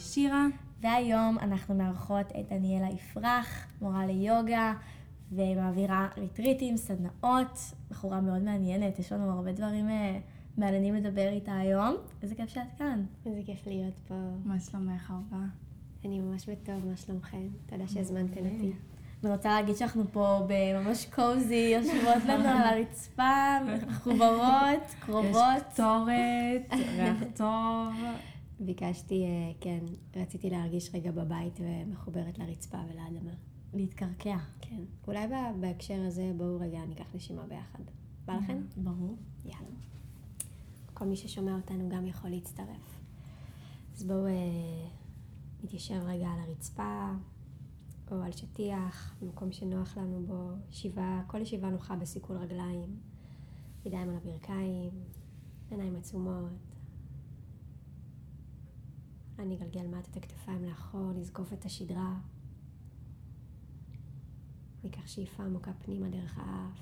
שירה. והיום אנחנו מארחות את דניאלה יפרח, מורה ליוגה, ומעבירה ריטריטים, סדנאות, בחורה מאוד מעניינת, יש לנו הרבה דברים אה, מעניינים לדבר איתה היום. איזה כיף שאת כאן. איזה כיף להיות פה. מה שלומך אהובה? אני ממש בטוב, מה שלומכם? תודה שהזמנתן אותי. אני רוצה להגיד שאנחנו פה בממש קוזי, יושבות לנו על הרצפה, מחוברות, קרובות. יש קטורת, ריח טוב. ביקשתי, אה, כן, רציתי להרגיש רגע בבית ומחוברת לרצפה ולאדמה. להתקרקע. כן. אולי בהקשר הזה בואו רגע ניקח נשימה ביחד. בא לכם? ברור. יאללה. כל מי ששומע אותנו גם יכול להצטרף. אז בואו אה, נתיישב רגע על הרצפה, או על שטיח, במקום שנוח לנו בו, ישיבה, כל ישיבה נוחה בסיכול רגליים, ידיים על הברכיים, עיניים עצומות. אני אגלגל מעט את הכתפיים לאחור, נזקוף את השדרה. ניקח שאיפה עמוקה פנימה דרך האף.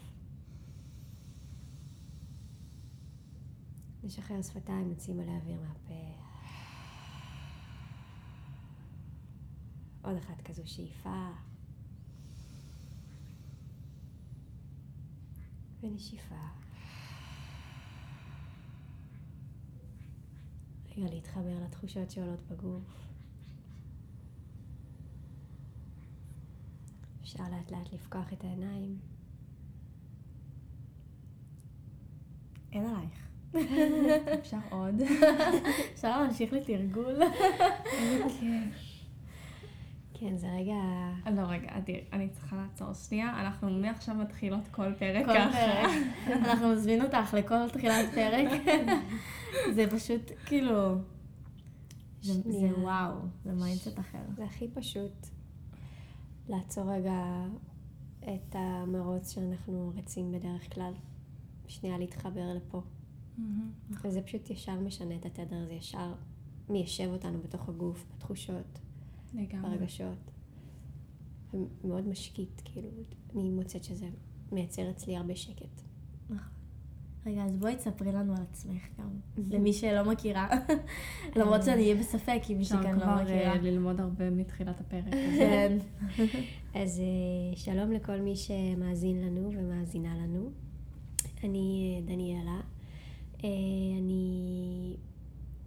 נשחרר שפתיים, נוציא מלא אוויר מהפה. עוד אחת כזו שאיפה. ונשיפה. רגע להתחבר לתחושות שעולות בגוף. אפשר לאט לאט לפקוח את העיניים. אין עלייך. אפשר עוד? אפשר להמשיך לתרגול. כן, זה רגע... לא, רגע, אדיר, אני צריכה לעצור שנייה. אנחנו מעכשיו מתחילות כל פרק כל ככה. פרק. אנחנו מזמין אותך לכל תחילת פרק. זה פשוט, כאילו... זה זה. וואו, זה mindset אחר. זה הכי פשוט לעצור רגע את המרוץ שאנחנו רצים בדרך כלל. שנייה להתחבר לפה. וזה פשוט ישר משנה את התדר, זה ישר מיישב אותנו בתוך הגוף, בתחושות, לגמרי. ברגשות. ומאוד משקיט, כאילו, אני מוצאת שזה מייצר אצלי הרבה שקט. רגע, אז בואי תספרי לנו על עצמך גם, למי שלא מכירה. למרות שאני אהיה בספק אם מישהי אפשר כאן לא כבר מכירה. אה, ללמוד הרבה מתחילת הפרק. כן. אז אה, שלום לכל מי שמאזין לנו ומאזינה לנו. אני אה, דניאלה. אני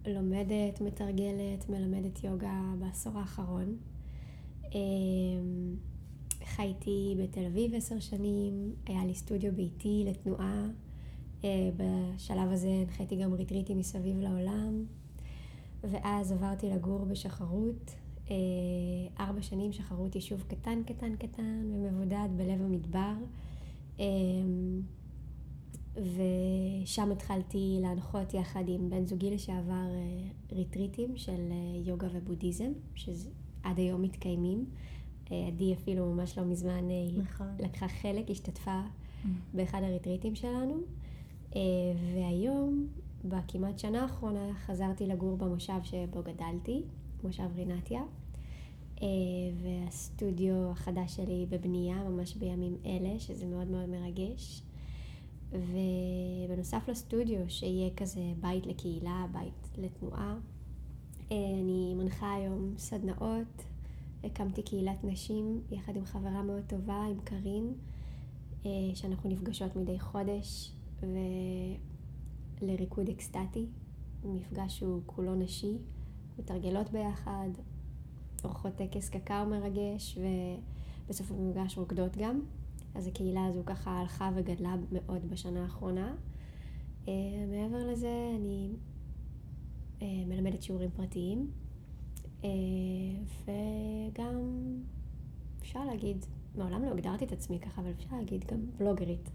לומדת, מתרגלת, מלמדת יוגה בעשור האחרון. חייתי בתל אביב עשר שנים, היה לי סטודיו ביתי לתנועה. אה, בשלב הזה הנחיתי גם ריטריטים מסביב לעולם. ואז עברתי לגור בשחרות. אה, ארבע שנים שחרות יישוב קטן, קטן, קטן ומבודד בלב המדבר. אה, ושם התחלתי להנחות יחד עם בן זוגי לשעבר ריטריטים של יוגה ובודהיזם, שעד היום מתקיימים. עדי אפילו ממש לא מזמן נכון. לקחה חלק, השתתפה באחד הריטריטים שלנו. אה, והיום, בכמעט שנה האחרונה, חזרתי לגור במושב שבו גדלתי, מושב רינתיה. אה, והסטודיו החדש שלי בבנייה ממש בימים אלה, שזה מאוד מאוד מרגש. ובנוסף לסטודיו, שיהיה כזה בית לקהילה, בית לתנועה, אה, אני מנחה היום סדנאות. הקמתי קהילת נשים יחד עם חברה מאוד טובה, עם קארין, שאנחנו נפגשות מדי חודש, ולריקוד אקסטטי. המפגש הוא כולו נשי, מתרגלות ביחד, עורכות טקס קקאו מרגש, ובסוף המפגש רוקדות גם. אז הקהילה הזו ככה הלכה וגדלה מאוד בשנה האחרונה. אה, מעבר לזה, אני אה, מלמדת שיעורים פרטיים, אה, וגם אפשר להגיד, מעולם לא הגדרתי את עצמי ככה, אבל אפשר להגיד גם בלוגרית.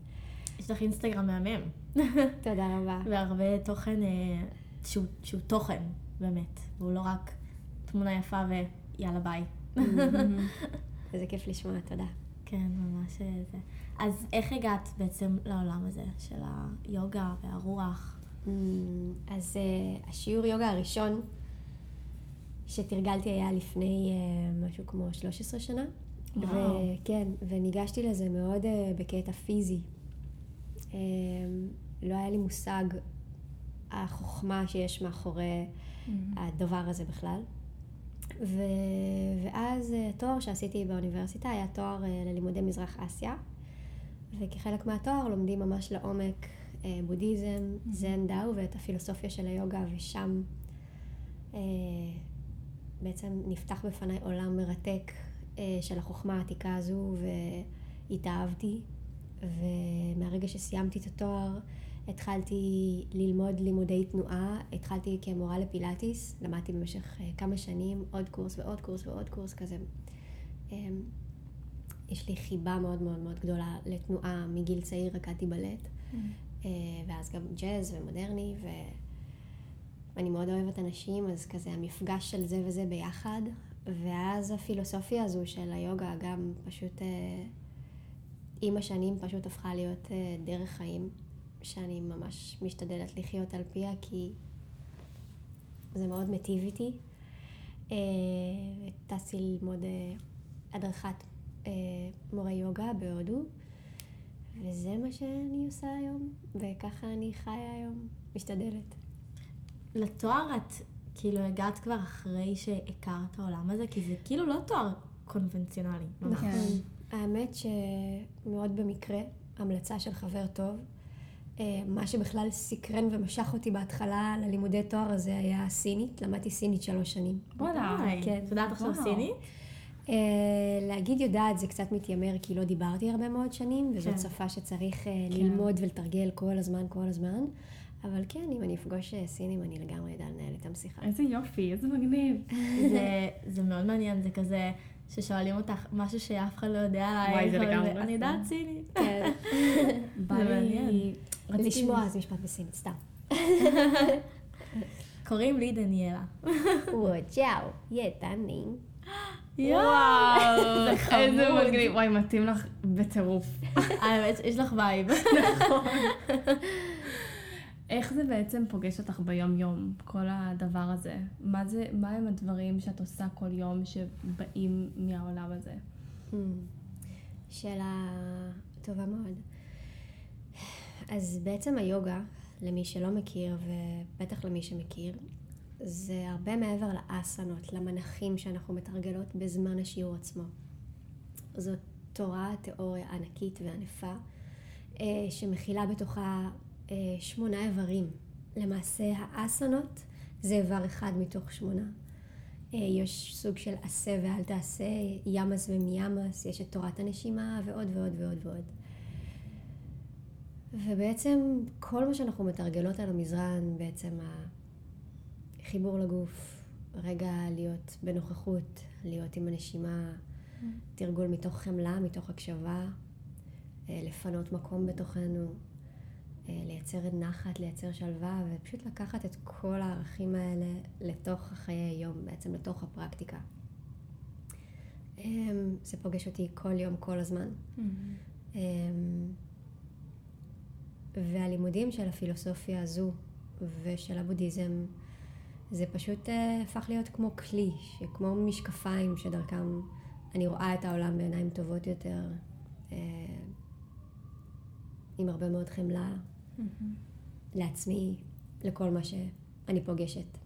יש לך אינסטגרם מהמם. תודה רבה. והרבה תוכן אה, שהוא, שהוא תוכן, באמת. והוא לא רק תמונה יפה ויאללה ביי. איזה כיף לשמוע, תודה. כן, ממש אה, זה. אז איך הגעת בעצם לעולם הזה של היוגה והרוח? Mm, אז uh, השיעור יוגה הראשון שתרגלתי היה לפני משהו כמו 13 שנה. וכן, וניגשתי לזה מאוד בקטע פיזי. Um, לא היה לי מושג החוכמה שיש מאחורי הדבר הזה בכלל. ו... ואז אה, תואר שעשיתי באוניברסיטה היה תואר אה, ללימודי מזרח אסיה, וכחלק מהתואר לומדים ממש לעומק אה, בודהיזם, זן דאו ואת הפילוסופיה של היוגה, ושם אה, בעצם נפתח בפניי עולם מרתק אה, של החוכמה העתיקה הזו, והתאהבתי. ומהרגע שסיימתי את התואר, התחלתי ללמוד לימודי תנועה, התחלתי כמורה לפילאטיס, למדתי במשך אה, כמה שנים. עוד קורס ועוד קורס ועוד קורס כזה. אמ, יש לי חיבה מאוד מאוד מאוד גדולה לתנועה, מגיל צעיר רקדתי בלט, אה, ואז גם ג'אז ומודרני, ואני מאוד אוהבת אנשים, אז כזה המפגש של זה וזה ביחד, ואז הפילוסופיה הזו של היוגה גם פשוט אה, עם השנים פשוט הפכה להיות דרך חיים. שאני ממש משתדלת לחיות על פיה, כי זה מאוד מיטיב איתי. אה, טסתי ללמוד אה, הדרכת אה, מורה יוגה בהודו, וזה מה שאני עושה היום, וככה אני חיה היום, משתדלת. לתואר את כאילו הגעת כבר אחרי שהכרת העולם הזה, כי זה כאילו לא תואר קונבנציונלי. נכון. האמת שמאוד במקרה, המלצה של חבר טוב, אה, מה שבכלל סקרן ומשך אותי בהתחלה ללימודי תואר הזה היה סינית, למדתי סינית שלוש שנים. וואלה, כן. את יודעת עכשיו סינית? Uh, להגיד יודעת זה קצת מתיימר כי לא דיברתי הרבה מאוד שנים, וזאת כן. שפה שצריך uh, כן. ללמוד ולתרגל כל הזמן, כל הזמן. אבל כן, אם אני אפגוש סינים, אני לגמרי אדע לנהל איתם שיחה. איזה יופי, איזה מגניב. זה, זה מאוד מעניין, זה כזה ששואלים אותך משהו שאף אחד לא יודע עליי. וואי, זה לגמרי. אני יודעת סינית. כן. זה מעניין. לשמוע זה משפט בסינית, סתם. קוראים לי דניאלה. וואו, יטנינג. וואו, זה חמוד. איזה מגניב. וואי, מתאים לך בטירוף. האמת, יש לך vibe. נכון. איך זה בעצם פוגש אותך ביום-יום, כל הדבר הזה? מה זה, מה הם הדברים שאת עושה כל יום שבאים מהעולם הזה? Hmm. שאלה טובה מאוד. אז בעצם היוגה, למי שלא מכיר, ובטח למי שמכיר, זה הרבה מעבר לאסנות, למנחים שאנחנו מתרגלות בזמן השיעור עצמו. זאת תורה, תיאוריה ענקית וענפה, אה, שמכילה בתוכה שמונה איברים. למעשה האסנות זה איבר אחד מתוך שמונה. אה, יש סוג של עשה ואל תעשה, ימאס ומיאמאס, יש את תורת הנשימה ועוד ועוד ועוד ועוד. ובעצם כל מה שאנחנו מתרגלות על המזרן, בעצם החיבור לגוף, רגע להיות בנוכחות, להיות עם הנשימה, תרגול מתוך חמלה, מתוך הקשבה, אה, לפנות מקום בתוכנו, אה, לייצר נחת, לייצר שלווה, ופשוט לקחת את כל הערכים האלה לתוך החיי היום, בעצם לתוך הפרקטיקה. אמ, זה פוגש אותי כל יום, כל הזמן. Mm-hmm. והלימודים של הפילוסופיה הזו ושל הבודהיזם, זה פשוט אה, הפך להיות כמו כלי, כמו משקפיים שדרכם אני רואה את העולם בעיניים טובות יותר, אה, עם הרבה מאוד חמלה. לעצמי, לכל מה שאני פוגשת.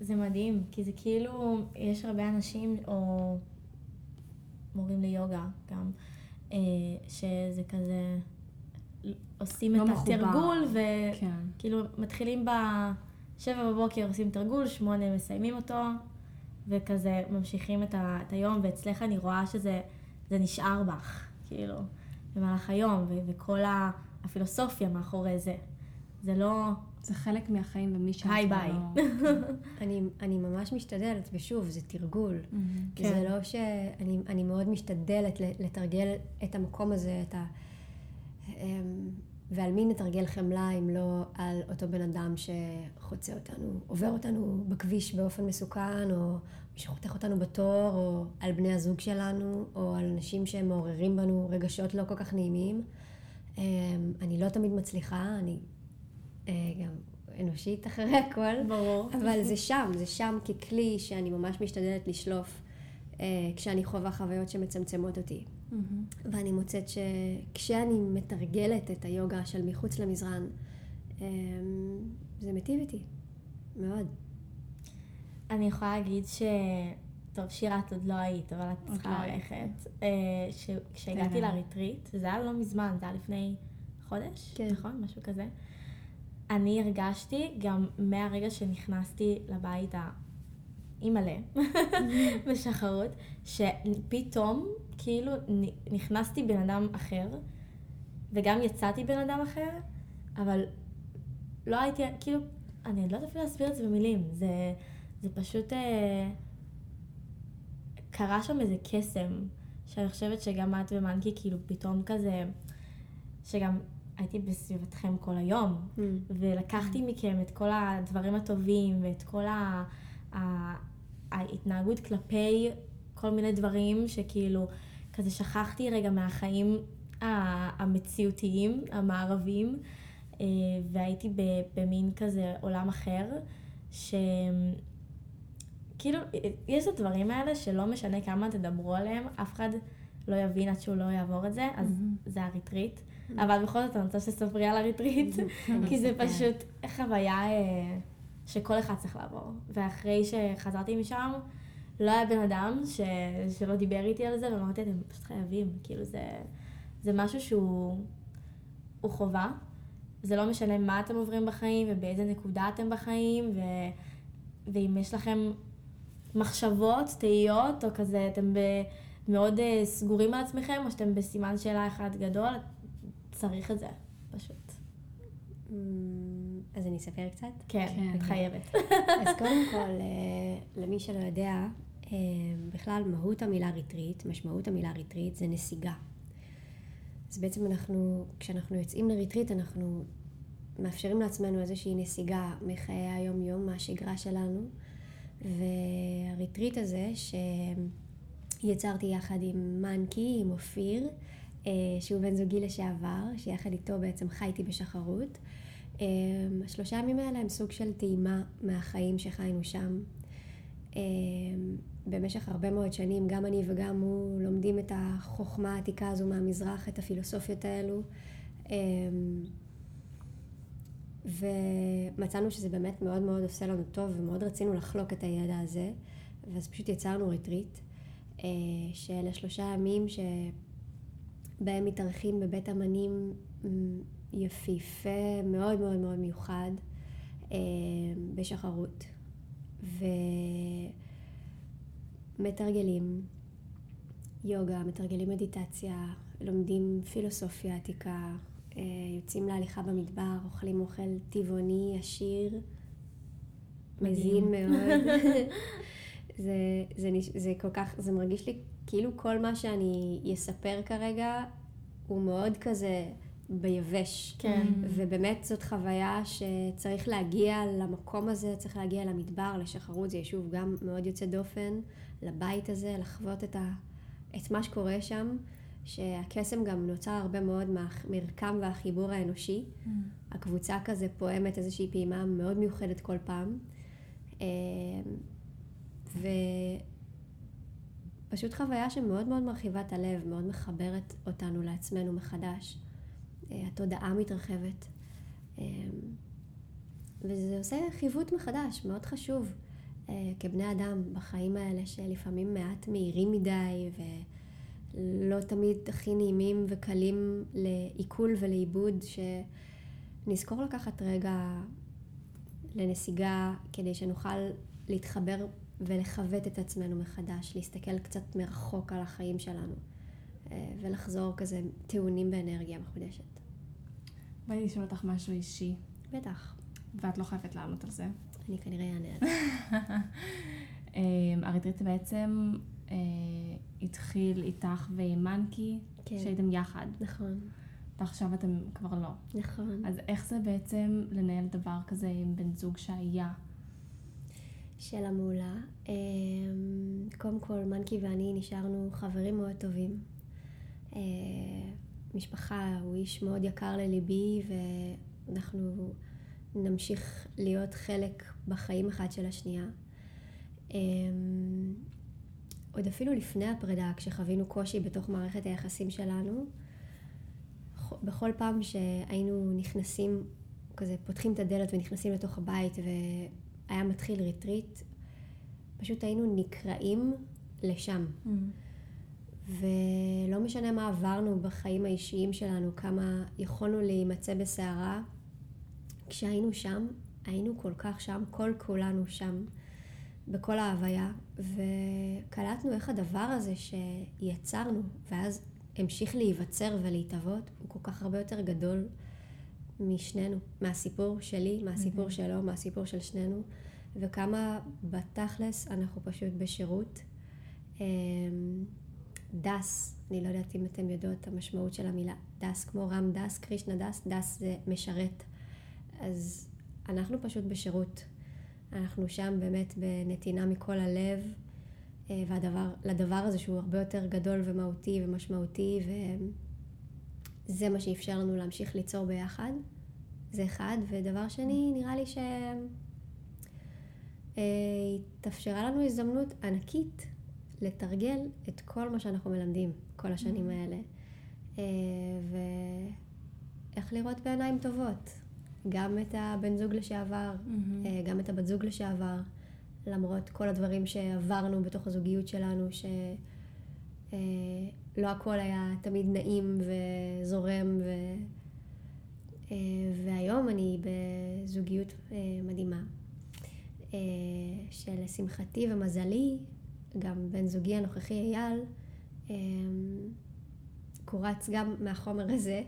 זה מדהים, כי זה כאילו, יש הרבה אנשים, או מורים ליוגה גם, אה, שזה כזה, עושים לא את מחובר. התרגול, וכאילו כן. מתחילים בשבע בבוקר עושים תרגול, שמונה מסיימים אותו, וכזה ממשיכים את, ה, את היום, ואצלך אני רואה שזה נשאר בך, כאילו, במהלך היום, ו, וכל הפילוסופיה מאחורי זה. זה לא... זה חלק מהחיים ומי שאת היי ביי. לא... אני, אני ממש משתדלת, ושוב, זה תרגול. Mm-hmm, כן. זה לא שאני אני מאוד משתדלת לתרגל את המקום הזה, את ה... אמ, ועל מי נתרגל חמלה אם לא על אותו בן אדם שחוצה אותנו, עובר אותנו בכביש באופן מסוכן, או שחותך אותנו בתור, או על בני הזוג שלנו, או על אנשים שמעוררים בנו רגשות לא כל כך נעימים. אמ, אני לא תמיד מצליחה, אני אה, גם אנושית אחרי הכל. ברור. אבל זה שם, זה שם ככלי שאני ממש משתדלת לשלוף אה, כשאני חווה חוויות שמצמצמות אותי. Mm-hmm. ואני מוצאת שכשאני מתרגלת את היוגה של מחוץ למזרן, אמ, זה מיטיב איתי, מאוד. אני יכולה להגיד ש... טוב, שירה, את עוד לא היית, אבל את צריכה הייתי. ללכת. אה, כשהגעתי. לריטריט, זה היה לא מזמן, זה היה לפני חודש, כן. נכון? משהו כזה. אני הרגשתי גם מהרגע שנכנסתי לבית האימא'לה בשחרות, שפתאום כאילו נכנסתי בן אדם אחר, וגם יצאתי בן אדם אחר, אבל לא הייתי, כאילו, אני לא יודעת אפילו להסביר את זה במילים. זה, זה פשוט... אה, קרה שם איזה קסם, שאני חושבת שגם את ומנקי כאילו פתאום כזה, שגם הייתי בסביבתכם כל היום, Mm. ולקחתי מכם את כל הדברים הטובים ואת כל ה... ה... ההתנהגות כלפי כל מיני דברים שכאילו כזה שכחתי רגע מהחיים המציאותיים, המערביים, אה, והייתי במין כזה עולם אחר, ש... כאילו, יש את הדברים האלה שלא משנה כמה תדברו עליהם, אף אחד לא יבין עד שהוא לא יעבור את זה, אז זה הריטריט. אבל בכל זאת אני רוצה שתספרי על הריטריט, כי זה אספר. פשוט חוויה אה, שכל אחד צריך לעבור. ואחרי שחזרתי משם, לא היה בן אדם ש... שלא דיבר איתי על זה, ואמרתי, אתם פשוט חייבים. כאילו, זה, זה משהו שהוא הוא חובה. זה לא משנה מה אתם עוברים בחיים ובאיזה נקודה אתם בחיים, ו... ואם יש לכם מחשבות, תהיות, או כזה, אתם ב... מאוד אה, סגורים על עצמכם, או שאתם בסימן שאלה אחד גדול, צריך את זה, פשוט. Mm, אז אני אספר קצת. כן, כן. את חייבת. אז קודם כל, אה, למי שלא יודע, אה, בכלל מהות המילה retreat, משמעות המילה retreat זה נסיגה. אז בעצם אנחנו, כשאנחנו יוצאים לריטריט, אנחנו מאפשרים לעצמנו איזושהי נסיגה מחיי היום-יום, מהשגרה שלנו. והריטריט הזה, שיצרתי יחד עם מנקי, עם אופיר, אה, שהוא בן זוגי לשעבר, שיחד איתו בעצם חייתי בשחרות. אה, השלושה ימים האלה הם סוג של טעימה מהחיים שחיינו שם. אה, במשך הרבה מאוד שנים, גם אני וגם הוא לומדים את החוכמה העתיקה הזו מהמזרח, את הפילוסופיות האלו. אה, ומצאנו שזה באמת מאוד מאוד עושה לנו טוב, ומאוד רצינו לחלוק את הידע הזה, ואז פשוט יצרנו ריטריט, אה, שאלה שלושה ימים שבהם מתארחים בבית אמנים מ, יפהפה, מאוד מאוד מאוד מיוחד, אה, בשחרות. ומתרגלים יוגה, מתרגלים מדיטציה, לומדים פילוסופיה עתיקה, אה, יוצאים להליכה במדבר, אוכלים אוכל טבעוני, עשיר, מזין מאוד. זה, זה, זה כל כך, זה מרגיש לי כאילו כל מה שאני אספר כרגע הוא מאוד כזה ביבש. כן. ובאמת זאת חוויה שצריך להגיע למקום הזה, צריך להגיע למדבר, לשחרות, זה יישוב גם מאוד יוצא דופן, לבית הזה, לחוות את, ה, את מה שקורה שם, שהקסם גם נוצר הרבה מאוד מהמרקם והחיבור האנושי. הקבוצה כזה פועמת איזושהי פעימה מאוד מיוחדת כל פעם. אה, ופשוט חוויה שמאוד מאוד מרחיבה את הלב, מאוד מחברת אותנו לעצמנו מחדש. אה, התודעה מתרחבת. אה, וזה עושה חיווט מחדש, מאוד חשוב כבני אדם בחיים האלה שלפעמים מעט מהירים מדי ולא תמיד הכי נעימים וקלים לעיכול ולעיבוד, שנזכור לקחת רגע לנסיגה כדי שנוכל להתחבר ולכבט את עצמנו מחדש, להסתכל קצת מרחוק על החיים שלנו אה, ולחזור כזה טעונים באנרגיה מחודשת. בא לי לשאול אותך משהו אישי, בטח, ואת לא חייבת לענות על זה. אני כנראה אענה על זה. הריטריט בעצם אה, התחיל איתך ועם מנקי, כן. שהייתם יחד, נכון, ועכשיו אתם כבר לא. נכון. אז איך זה בעצם לנהל דבר כזה עם בן זוג שהיה? שאלה מעולה. אמ, קודם כל, מנקי ואני נשארנו חברים מאוד טובים. אה, משפחה, הוא איש מאוד יקר לליבי, ואנחנו נמשיך להיות חלק בחיים אחד של השנייה. עוד אפילו לפני הפרידה, כשחווינו קושי בתוך מערכת היחסים שלנו, בכל פעם שהיינו נכנסים כזה פותחים את הדלת ונכנסים לתוך הבית והיה מתחיל ריטריט, פשוט היינו נקראים לשם. ולא משנה מה עברנו בחיים האישיים שלנו, כמה יכולנו להימצא בסערה, כשהיינו שם, היינו כל כך שם, כל כולנו שם, בכל ההוויה, וקלטנו איך הדבר הזה שיצרנו, ואז המשיך להיווצר ולהתהוות, הוא כל כך הרבה יותר גדול משנינו, מהסיפור שלי, מהסיפור שלו, מהסיפור של שנינו, וכמה בתכלס אנחנו פשוט בשירות. אמ, דס, אני לא יודעת אם אתם יודעות את המשמעות של המילה דס, כמו רם דס, קרישנה דס, דס זה משרת. אז אנחנו פשוט בשירות. אנחנו שם באמת בנתינה מכל הלב, אה, והדבר, לדבר הזה שהוא הרבה יותר גדול ומהותי ומשמעותי, וזה מה שאפשר לנו להמשיך ליצור ביחד. זה אחד. ודבר שני, נראה לי שהתאפשרה אה, לנו הזדמנות ענקית לתרגל את כל מה שאנחנו מלמדים כל השנים האלה. אה, ואיך לראות בעיניים טובות. גם את הבן זוג לשעבר, mm-hmm. גם את הבת זוג לשעבר, למרות כל הדברים שעברנו בתוך הזוגיות שלנו, שלא אה, הכל היה תמיד נעים וזורם, ו... והיום אני בזוגיות מדהימה, שלשמחתי ומזלי, גם בן זוגי הנוכחי אייל, קורץ גם מהחומר הזה.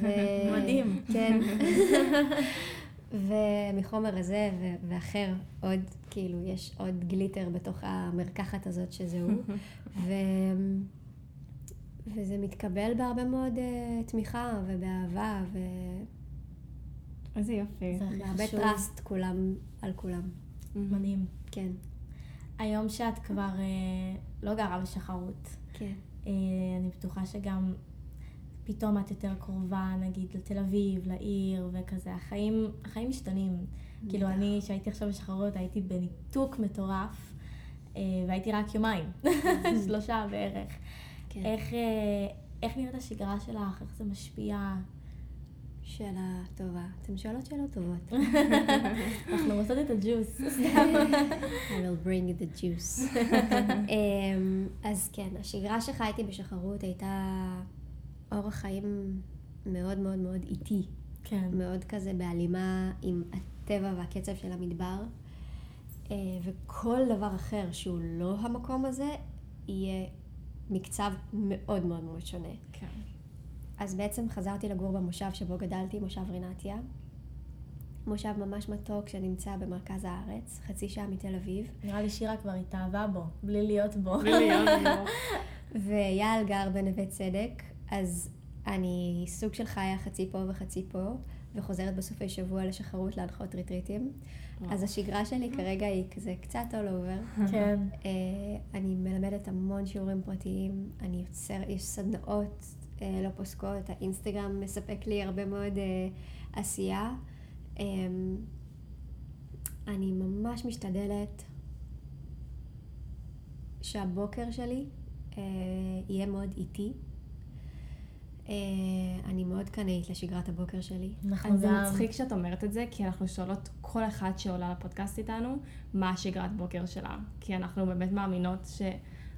ו... מדהים. כן. ומחומר הזה ו- ואחר, עוד, כאילו, יש עוד גליטר בתוך המרקחת הזאת שזה הוא. ו- וזה מתקבל בהרבה מאוד uh, תמיכה ובאהבה ו... איזה יופי. זה בהרבה טראסט כולם על כולם. מדהים. כן. היום שאת כבר uh, לא גרה בשחרות. כן. Uh, אני בטוחה שגם פתאום את יותר קרובה, נגיד, לתל אביב, לעיר, וכזה. החיים, החיים משתנים. כאילו, אני, כשהייתי עכשיו בשחרות, הייתי בניתוק מטורף, אה, והייתי רק יומיים, שלושה בערך. כן. איך, אה, איך נראית השגרה שלך? איך זה משפיע? שאלה טובה. אתן שואלות שאלות טובות. אנחנו רוצות את הג'וס. I will bring the juice. אמ, אז כן, השגרה שחייתי בשחרות הייתה אורח חיים מאוד מאוד מאוד איטי. כן. מאוד כזה בהלימה עם הטבע והקצב של המדבר. אה, וכל דבר אחר שהוא לא המקום הזה, יהיה מקצב מאוד מאוד מאוד שונה. כן. אז בעצם חזרתי לגור במושב שבו גדלתי, מושב רינתיה. מושב ממש מתוק שנמצא במרכז הארץ, חצי שעה מתל אביב. נראה לי שירה כבר התאהבה בו, בלי להיות בו. בלי להיות בו. ויעל גר בנווה צדק, אז אני סוג של חיה חצי פה וחצי פה, וחוזרת בסופי שבוע לשחרות להנחות ריטריטים. אז השגרה שלי כרגע היא כזה קצת all over. כן. אה, אני מלמדת המון שיעורים פרטיים, אני יוצר, יש סדנאות אה, לא פוסקות, האינסטגרם מספק לי הרבה מאוד אה, עשייה. אני ממש משתדלת שהבוקר שלי יהיה מאוד איטי. אה, אני מאוד קנאית לשגרת הבוקר שלי. נכון, זה מצחיק שאת אומרת את זה, כי אנחנו שואלות כל אחת שעולה לפודקאסט איתנו, מה שגרת בוקר שלה. כי אנחנו באמת מאמינות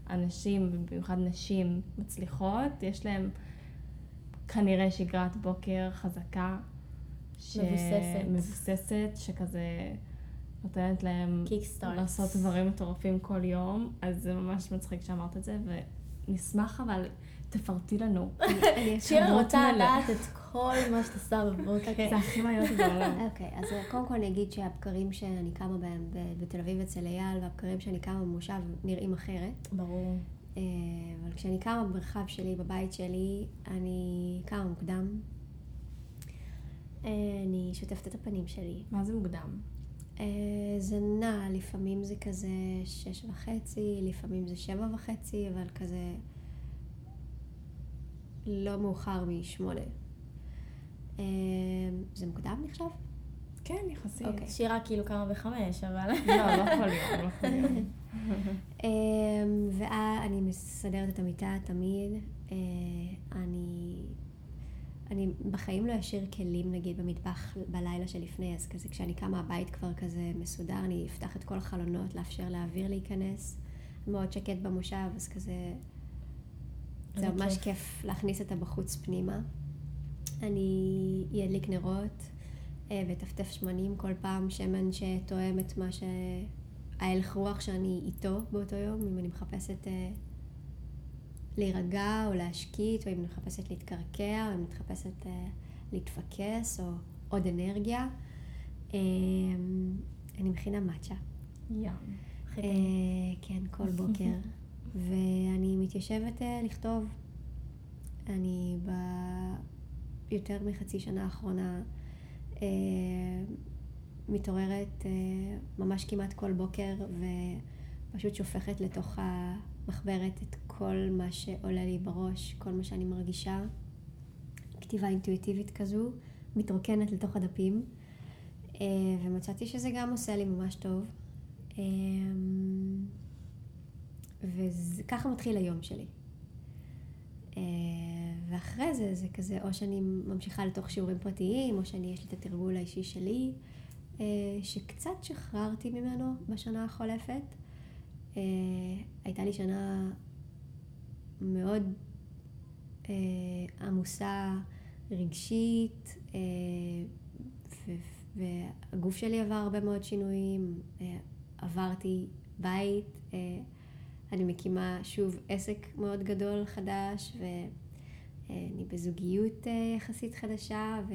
שאנשים, במיוחד נשים מצליחות, יש להם כנראה שגרת בוקר חזקה. ש... מבוססת. מבוססת, שכזה נותנת להם לעשות דברים מטורפים כל יום, אז זה ממש מצחיק שאמרת את זה, ונשמח אבל תפרטי לנו. שירה רוצה לדעת את כל מה שאת עושה בבוקר. זה הכי מעניין בעולם. אוקיי, אז קודם כל אני אגיד שהבקרים שאני קמה בהם בתל אביב אצל אייל, והבקרים שאני קמה במושב נראים אחרת. ברור. אה, אבל כשאני קמה במרחב שלי, בבית שלי, אני קמה מוקדם. אה, אני שוטפת את הפנים שלי. מה זה מוקדם? אה, זה נע, לפעמים זה כזה שש וחצי, לפעמים זה שבע וחצי, אבל כזה... לא מאוחר משמונה. אמ, זה מוקדם נחשב? כן, יחסית. אוקיי. שירה כאילו כמה בחמש, אבל... לא, לא כל יום, לא כל יום. ואני מסדרת את המיטה תמיד. אה, אני... אני בחיים לא אשאיר כלים נגיד במטבח בלילה שלפני, אז כזה כשאני קמה הבית כבר כזה מסודר, אני אפתח את כל החלונות, לאפשר לאוויר להיכנס. מאוד שקט במושב, אז כזה... זה ממש כיף. כיף להכניס את הבחוץ פנימה. אני אדליק נרות אה, ואטפטף שמנים כל פעם, שמן שתואם את מה ש... ההלך רוח שאני איתו באותו יום, אם אני מחפשת אה, להירגע או להשקיט, או אם אני מחפשת להתקרקע, או אם אני מחפשת אה, להתפקס, או עוד אנרגיה. אה, אני מכינה מאצ'ה. ים. אה. כן, כל בוקר. ואני מתיישבת אה, לכתוב. אני ביותר מחצי שנה האחרונה מתעוררת ממש כמעט כל בוקר ופשוט שופכת לתוך המחברת את כל מה שעולה לי בראש, כל מה שאני מרגישה. כתיבה אינטואיטיבית כזו, מתרוקנת לתוך הדפים. אה, ומצאתי שזה גם עושה לי ממש טוב. אה, וככה מתחיל היום שלי. אה, ואחרי זה, זה כזה, או שאני ממשיכה לתוך שיעורים פרטיים, או שאני, יש לי את התרגול האישי שלי, שקצת שחררתי ממנו בשנה החולפת. אה, הייתה לי שנה מאוד אה, עמוסה רגשית, אה, והגוף שלי עבר הרבה מאוד שינויים. אה, עברתי בית, אה, אני מקימה שוב עסק מאוד גדול חדש, ואני בזוגיות אה, יחסית חדשה, ו...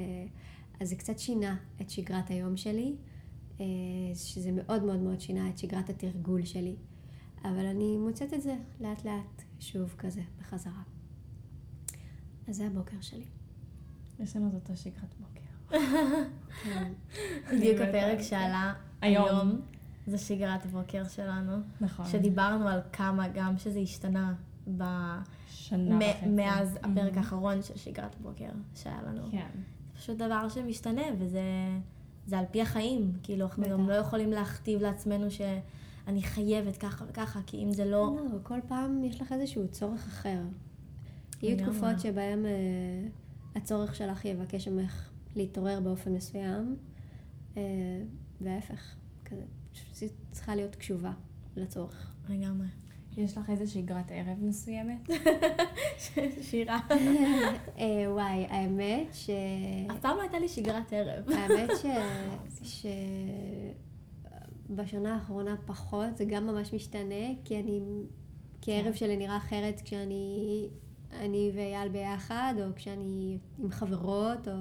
אז זה קצת שינה את שגרת היום שלי, אה, שזה מאוד מאוד מאוד שינה את שגרת התרגול שלי. אבל אני מוצאת את זה לאט לאט שוב כזה, בחזרה. אז זה הבוקר שלי. יש לנו את אותה שגרת בוקר. כן. בדיוק הפרק. שעלה היום. זה שגרת בוקר שלנו. נכון. שדיברנו על כמה גם שזה השתנה ב... שנה מ- וחצי. מאז הפרק Mhm. האחרון של שגרת בוקר שהיה לנו. כן. זה פשוט דבר שמשתנה, וזה זה על פי החיים. כאילו, אנחנו גם. לא יכולים להכתיב לעצמנו שאני חייבת ככה וככה, כי אם זה לא... לא, כל פעם יש לך איזשהו צורך אחר. יהיו. תקופות שבהן אה, הצורך שלך יבקש ממך להתעורר באופן מסוים, אה, וההפך, כזה, פשוט צריכה להיות קשובה לצורך. לגמרי. יש לך איזה שגרת ערב מסוימת? שירה. אה, וואי, האמת ש... אף פעם לא הייתה לי שגרת ערב. האמת ש... בשנה האחרונה פחות, זה גם ממש משתנה, כי אני... כי הערב שלי נראה אחרת כשאני אני ואייל ביחד, או כשאני עם חברות, או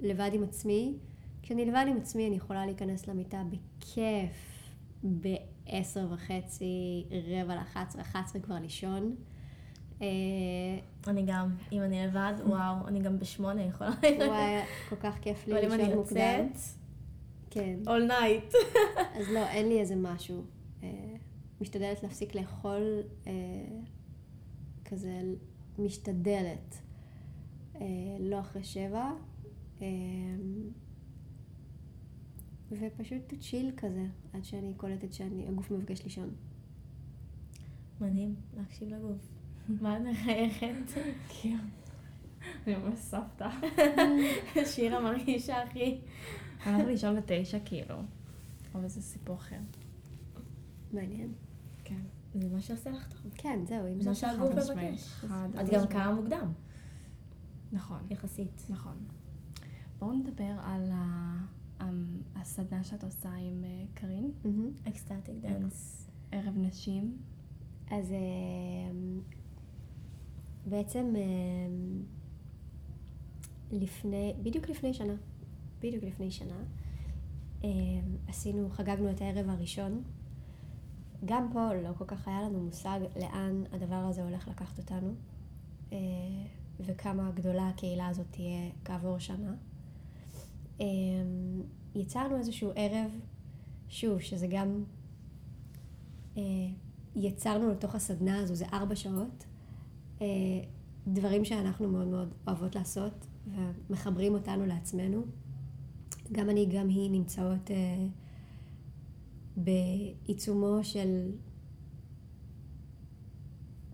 לבד עם עצמי. כשאני לבד עם עצמי אני יכולה להיכנס למיטה בכיף, בעשר וחצי, רבע לאחת עשרה, אחת עשרה כבר לישון. אה, אני גם, אם אני לבד, וואו, אני גם בשמונה יכולה... וואי, כל כך כיף לי אבל אם אני לישון מוקדם. יוצאת, כן. all night. אז לא, אין לי איזה משהו. אה, משתדלת להפסיק לאכול אה, כזה, משתדלת. אה, לא אחרי שבע. ופשוט צ'יל כזה, עד שאני קולטת שהגוף מבקש לישון. מדהים, להקשיב לגוף. מה את מחייכת? כן. אני ממש סבתא. שירה מרגישה הכי... הלכתי לישון בתשע כאילו. אבל זה סיפור אחר. מעניין. כן. זה מה שעושה לך טוב. כן, זהו, אם זה מה. שהגוף. מבקש. את גם. קמה מוקדם, נכון. יחסית. נכון. בואו נדבר על הסדנה שאת עושה עם אה, קארין, מהמם. אקסטטיק דאנס. ערב נשים. אז אמ, בעצם אמ, לפני, בדיוק לפני שנה, בדיוק לפני שנה, אמ, עשינו, חגגנו את הערב הראשון. גם פה לא כל כך היה לנו מושג לאן הדבר הזה הולך לקחת אותנו, אה, וכמה גדולה הקהילה הזאת תהיה כעבור שנה. אמ, יצרנו איזשהו ערב, שוב, שזה גם אה, יצרנו לתוך הסדנה הזו, זה ארבע שעות, אה, דברים שאנחנו מאוד מאוד אוהבות לעשות ומחברים אותנו לעצמנו. גם אני, גם היא נמצאות אה, בעיצומו של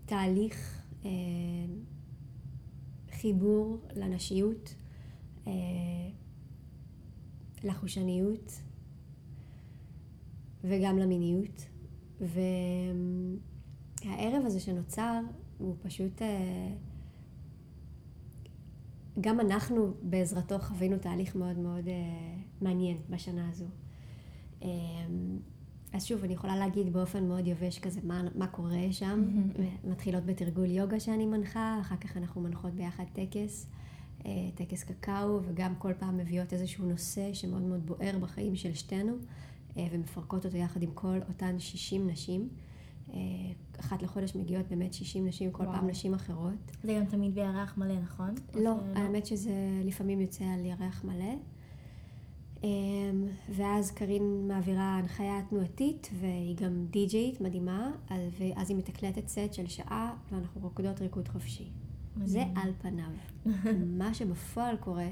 תהליך אה, חיבור לנשיות, אה, לחושניות וגם למיניות. והערב הזה שנוצר הוא פשוט... אה, גם אנחנו בעזרתו חווינו תהליך מאוד מאוד אה, מעניין בשנה הזו. אה, אז שוב, אני יכולה להגיד באופן מאוד יבש כזה מה, מה קורה שם. Mm-hmm. מתחילות בתרגול יוגה שאני מנחה, אחר כך אנחנו מנחות ביחד טקס, אה, טקס קקאו, וגם כל פעם מביאות איזשהו נושא שמאוד מאוד בוער בחיים של שתינו, אה, ומפרקות אותו יחד עם כל אותן 60 נשים. אה, אחת לחודש מגיעות באמת 60 נשים, כל וואו. פעם נשים אחרות. זה גם תמיד בירח מלא, נכון? לא, האמת שזה לפעמים יוצא על ירח מלא. אמ, ואז קארין מעבירה הנחיה תנועתית, והיא גם די-ג'יית מדהימה, ואז היא מתקלטת סט של שעה, ואנחנו רוקדות ריקוד חופשי. זה על פניו. מה שבפועל קורה,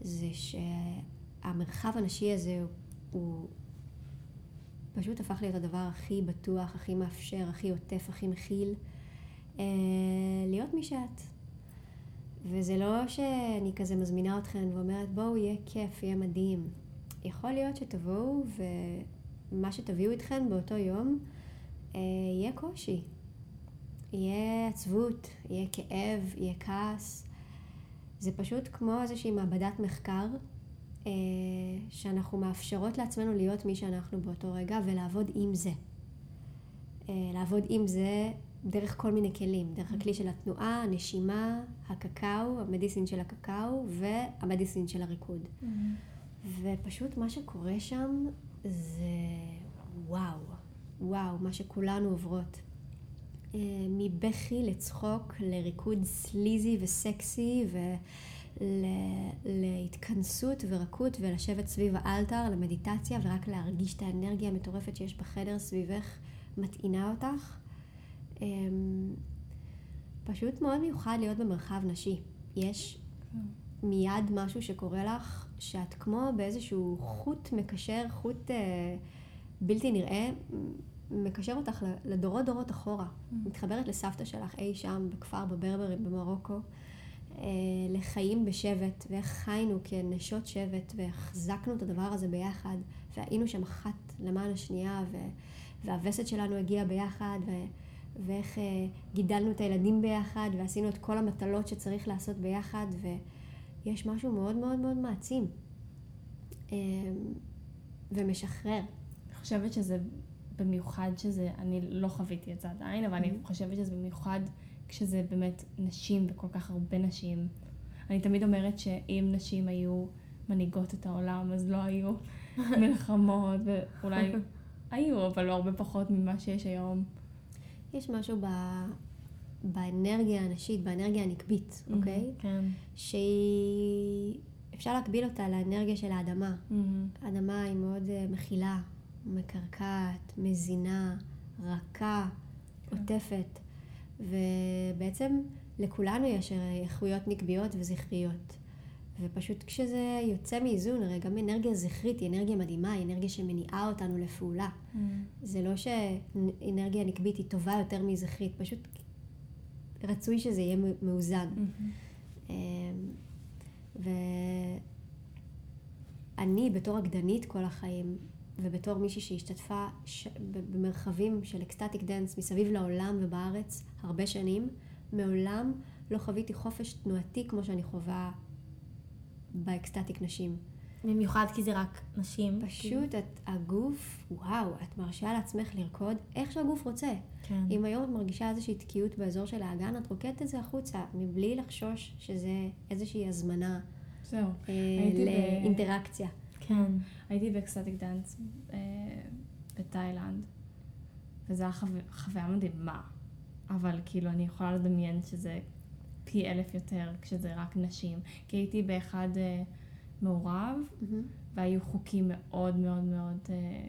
זה שהמרחב הנשי הזה הוא פשוט הפך להיות הדבר הכי בטוח, הכי מאפשר, הכי עוטף, הכי מכיל, אה, להיות מי שאת. וזה לא שאני כזה מזמינה אתכן ואומרת, בואו, יהיה כיף, יהיה מדהים. יכול להיות שתבואו ומה שתביאו איתכן באותו יום אה, יהיה קושי. יהיה עצבות, יהיה כאב, יהיה כעס. זה פשוט כמו איזושהי מעבדת מחקר שאנחנו מאפשרות לעצמנו להיות מי שאנחנו באותו רגע ולעבוד עם זה. אה, לעבוד עם זה דרך כל מיני כלים, דרך הכלי של התנועה, הנשימה, הקקאו, המדיסין של הקקאו והמדיסין של הריקוד. Mm-hmm. ופשוט מה שקורה שם זה וואו, וואו, מה שכולנו עוברות. אה, מבכי לצחוק, לריקוד סליזי וסקסי ולהתכנסות ורקות ולשבת סביב האלתר, למדיטציה ורק להרגיש את האנרגיה המטורפת שיש בחדר סביבך, מטעינה אותך. אה, פשוט מאוד מיוחד להיות במרחב נשי. יש מיד משהו שקורה לך, שאת כמו באיזשהו חוט מקשר, חוט אה, בלתי נראה, מקשר אותך לדורות דורות אחורה. Mm-hmm. מתחברת לסבתא שלך אי שם בכפר בברברים במרוקו, לחיים בשבט, ואיך חיינו כנשות שבט, והחזקנו את הדבר הזה ביחד, והיינו שם אחת למען השנייה, ו... והווסת שלנו הגיעה ביחד, ו... ואיך אה, גידלנו את הילדים ביחד, ועשינו את כל המטלות שצריך לעשות ביחד, ו... יש משהו מאוד מאוד מאוד מעצים אמ, ומשחרר. אני חושבת שזה במיוחד שזה, אני לא חוויתי את זה עדיין, אבל mm-hmm. אני חושבת שזה במיוחד כשזה באמת נשים וכל כך הרבה נשים. אני תמיד אומרת שאם נשים היו מנהיגות את העולם, אז לא היו מלחמות, ואולי היו, אבל לא הרבה פחות ממה שיש היום. יש משהו ב... באנרגיה הנשית, באנרגיה הנקבית, mm-hmm, אוקיי? כן. שהיא... אפשר להקביל אותה לאנרגיה של האדמה. Mm-hmm. האדמה היא מאוד uh, מכילה, מקרקעת, מזינה, רכה, כן. עוטפת. ובעצם לכולנו יש איכויות נקביות וזכריות. ופשוט כשזה יוצא מאיזון, הרי גם אנרגיה זכרית היא אנרגיה מדהימה, היא אנרגיה שמניעה אותנו לפעולה. Mm. זה לא שאנרגיה נקבית היא טובה יותר מזכרית, פשוט רצוי שזה יהיה מאוזן. Mm-hmm. ואני בתור רקדנית כל החיים, ובתור מישהי שהשתתפה ש... במרחבים של ecstatic dance מסביב לעולם ובארץ הרבה שנים, מעולם לא חוויתי חופש תנועתי כמו שאני חווה ב ecstatic נשים. במיוחד כי זה רק נשים. פשוט את, הגוף, וואו, את מרשה לעצמך לרקוד איך שהגוף רוצה. כן. אם היום את מרגישה איזושהי תקיעות באזור של האגן, את רוקדת את זה החוצה, מבלי לחשוש שזה איזושהי הזמנה. זהו. אה, לאינטראקציה. ב... כן. הייתי ב ecstatic dance אה, בתאילנד, וזו הייתה חו... חוויה מדהימה. אבל כאילו, אני יכולה לדמיין שזה פי אלף יותר כשזה רק נשים. כי הייתי באחד... אה, מעורב, mm-hmm. והיו חוקים מאוד מאוד מאוד אה,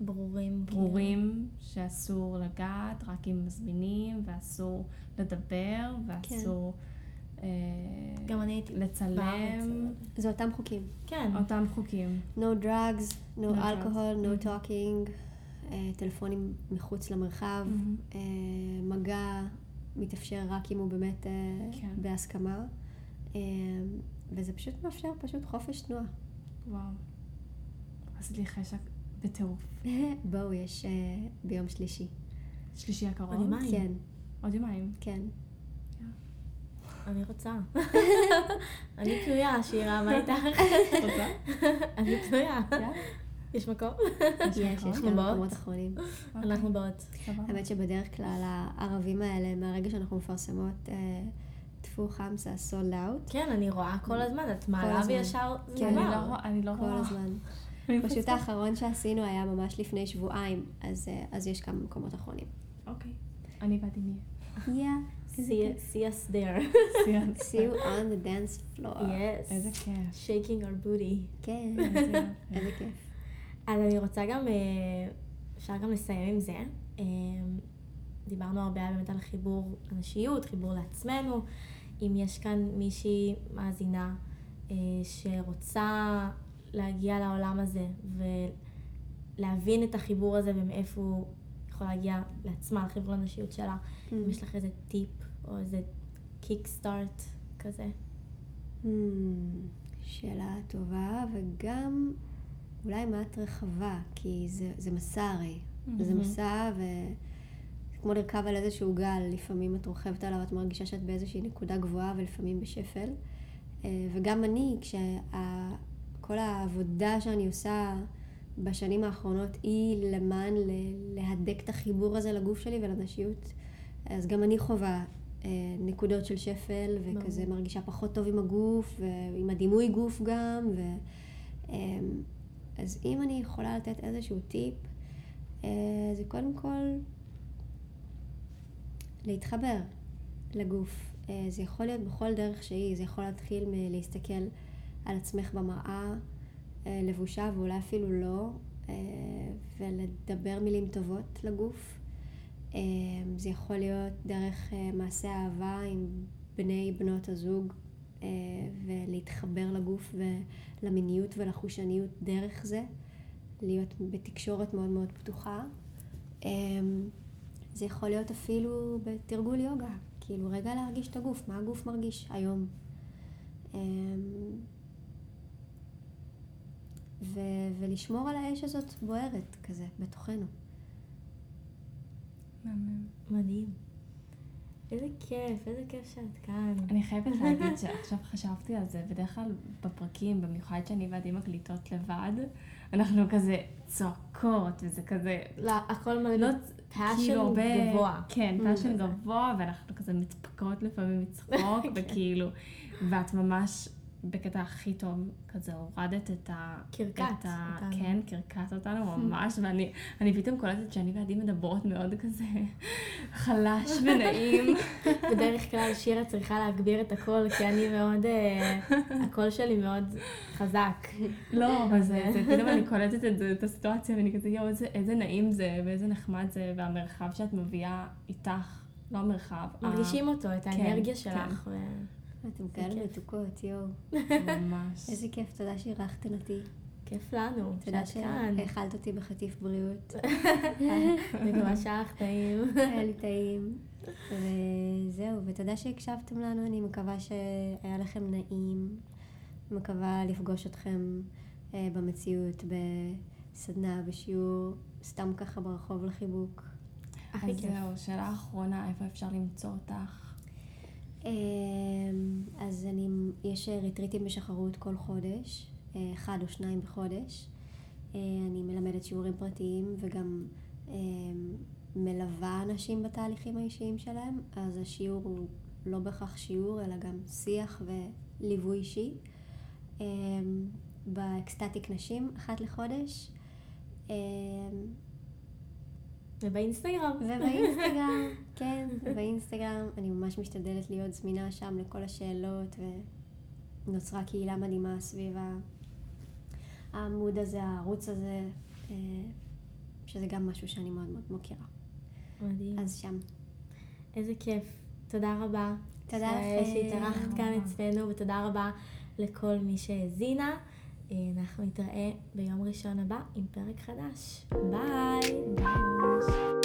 ברורים. ברורים, כן. שאסור לגעת רק אם מזמינים, ואסור לדבר, ואסור... כן. גם אני הייתי לצלם. זה אותם חוקים. כן. אותם חוקים. No drugs, no, no alcohol, no mm-hmm. talking, uh, טלפונים מחוץ למרחב, mm-hmm. uh, מגע מתאפשר רק אם הוא באמת uh, כן. בהסכמה. אה, וזה פשוט מאפשר פשוט חופש תנועה. וואו. עשית לי חשק בטירוף. בואו, יש אה, ביום שלישי. שלישי הקרוב? עוד יומיים. כן, עוד יומיים. כן. אני רוצה. אני פנויה, שירה, מה איתך? רוצה? אני פנויה. יאללה. יש מקום? יש, יש באות? מקומות אחרונים. אנחנו באות. סבבה. האמת שבדרך כלל הערבים האלה, מהרגע שאנחנו מפרסמות, אה, טפו חמסה סולד אאוט, כן, אני רואה כל הזמן, את מעלה. וישר זה כן, אני. לא רואה, אני לא כל. הזמן. פשוט. האחרון שעשינו היה ממש לפני שבועיים, אז, אה, אז יש כמה מקומות אחרונים. אוקיי. אני באתי מי. Yeah, See see us there. סיימת. see you on the dance floor. Yes. איזה כיף. shaking our booty. כן, איזה איזה כיף. אז אני רוצה גם, אה, אפשר גם לסיים עם זה. אה, דיברנו הרבה באמת על חיבור אנשיות, חיבור לעצמנו. אם יש כאן מישהי מאזינה אה, שרוצה להגיע לעולם הזה ולהבין את החיבור הזה ומאיפה הוא יכול להגיע לעצמה, לחיבור לאנשיות שלה, אם יש לך איזה טיפ או איזה קיק סטארט כזה. Hmm, שאלה טובה, וגם אולי מעט רחבה, כי זה, זה מסע הרי. זה מסע ו... כמו לרכב על איזשהו גל, לפעמים את רוכבת עליו, את מרגישה שאת באיזושהי נקודה גבוהה ולפעמים בשפל. אה, וגם אני, כשכל העבודה שאני עושה בשנים האחרונות היא למען להדק את החיבור הזה לגוף שלי ולנשיות, אז גם אני חווה אה, נקודות של שפל, וכזה ברור. מרגישה פחות טוב עם הגוף, ועם הדימוי גוף גם, ו... אה, אז אם אני יכולה לתת איזשהו טיפ, אה, זה קודם כל להתחבר לגוף. אה, זה יכול להיות בכל דרך שהיא, זה יכול להתחיל מלהסתכל על עצמך במראה, אה, לבושה ואולי אפילו לא, אה, ולדבר מילים טובות לגוף. אה, זה יכול להיות דרך אה, מעשה אהבה עם בני בנות הזוג, אה, ולהתחבר לגוף ולמיניות ולחושניות דרך זה, להיות בתקשורת מאוד מאוד פתוחה. אה, זה יכול להיות אפילו בתרגול יוגה, כאילו רגע להרגיש את הגוף, מה הגוף מרגיש היום. ו- ולשמור על האש הזאת בוערת כזה בתוכנו. מדהים. איזה כיף, איזה כיף שאת כאן. אני חייבת להגיד שעכשיו חשבתי על זה, בדרך כלל בפרקים, במיוחד שאני ועדי מקליטות לבד, אנחנו כזה צועקות, וזה כזה... לא, הכל מלא לא, passion כאילו הרבה... גבוה. כן, Mm, passion כזה. גבוה, ואנחנו כזה מתפקעות לפעמים מצחוק, כן. וכאילו, ואת ממש בקטע הכי טוב, כזה הורדת את ה... קרקעת את ה... אותנו. כן, קרקעת אותנו ממש, ואני אני פתאום קולטת שאני ועדי מדברות מאוד כזה חלש ונעים. בדרך כלל שירה צריכה להגביר את הקול, כי אני מאוד, אה, הקול שלי מאוד חזק. לא, אבל זה, זה פתאום אני קולטת את את הסיטואציה, ואני כזה, יואו, איזה, איזה נעים זה, ואיזה נחמד זה, והמרחב שאת מביאה איתך, לא המרחב. מרגישים אותו, את האנרגיה כן. שלך. אתם כאלה. מתוקות, יואו. ממש. איזה כיף, תודה שאירחתן אותי. כיף לנו, תודה. שהאכלת אותי בחטיף בריאות. ממש לך טעים. היה לי טעים. וזהו, ותודה שהקשבתם לנו, אני מקווה שהיה לכם נעים. מקווה לפגוש אתכם אה, במציאות, בסדנה, בשיעור, סתם ככה ברחוב לחיבוק. הכי אז. זהו, שאלה אחרונה, איפה אפשר למצוא אותך? אה, אז אני, יש ריטריטים בשחרות כל חודש, אה, אחד או שניים בחודש. אה, אני מלמדת שיעורים פרטיים וגם אה, מלווה אנשים בתהליכים האישיים שלהם, אז השיעור הוא לא בהכרח שיעור, אלא גם שיח וליווי אישי. אה, ב ecstatic נשים, אחת לחודש. אה, ובאינסטגרם. ובאינסטגרם, כן, באינסטגרם אני ממש משתדלת להיות זמינה שם לכל השאלות, ונוצרה קהילה מדהימה סביב העמוד הזה, הערוץ הזה, אה, שזה גם משהו שאני מאוד מאוד מוקירה. מדהים. אז שם. איזה כיף. תודה רבה. תודה ש- לכם. שהתארחת כאן אצלנו, ותודה רבה לכל מי שהאזינה. אה, אנחנו נתראה ביום ראשון הבא עם פרק חדש. ביי. ביי.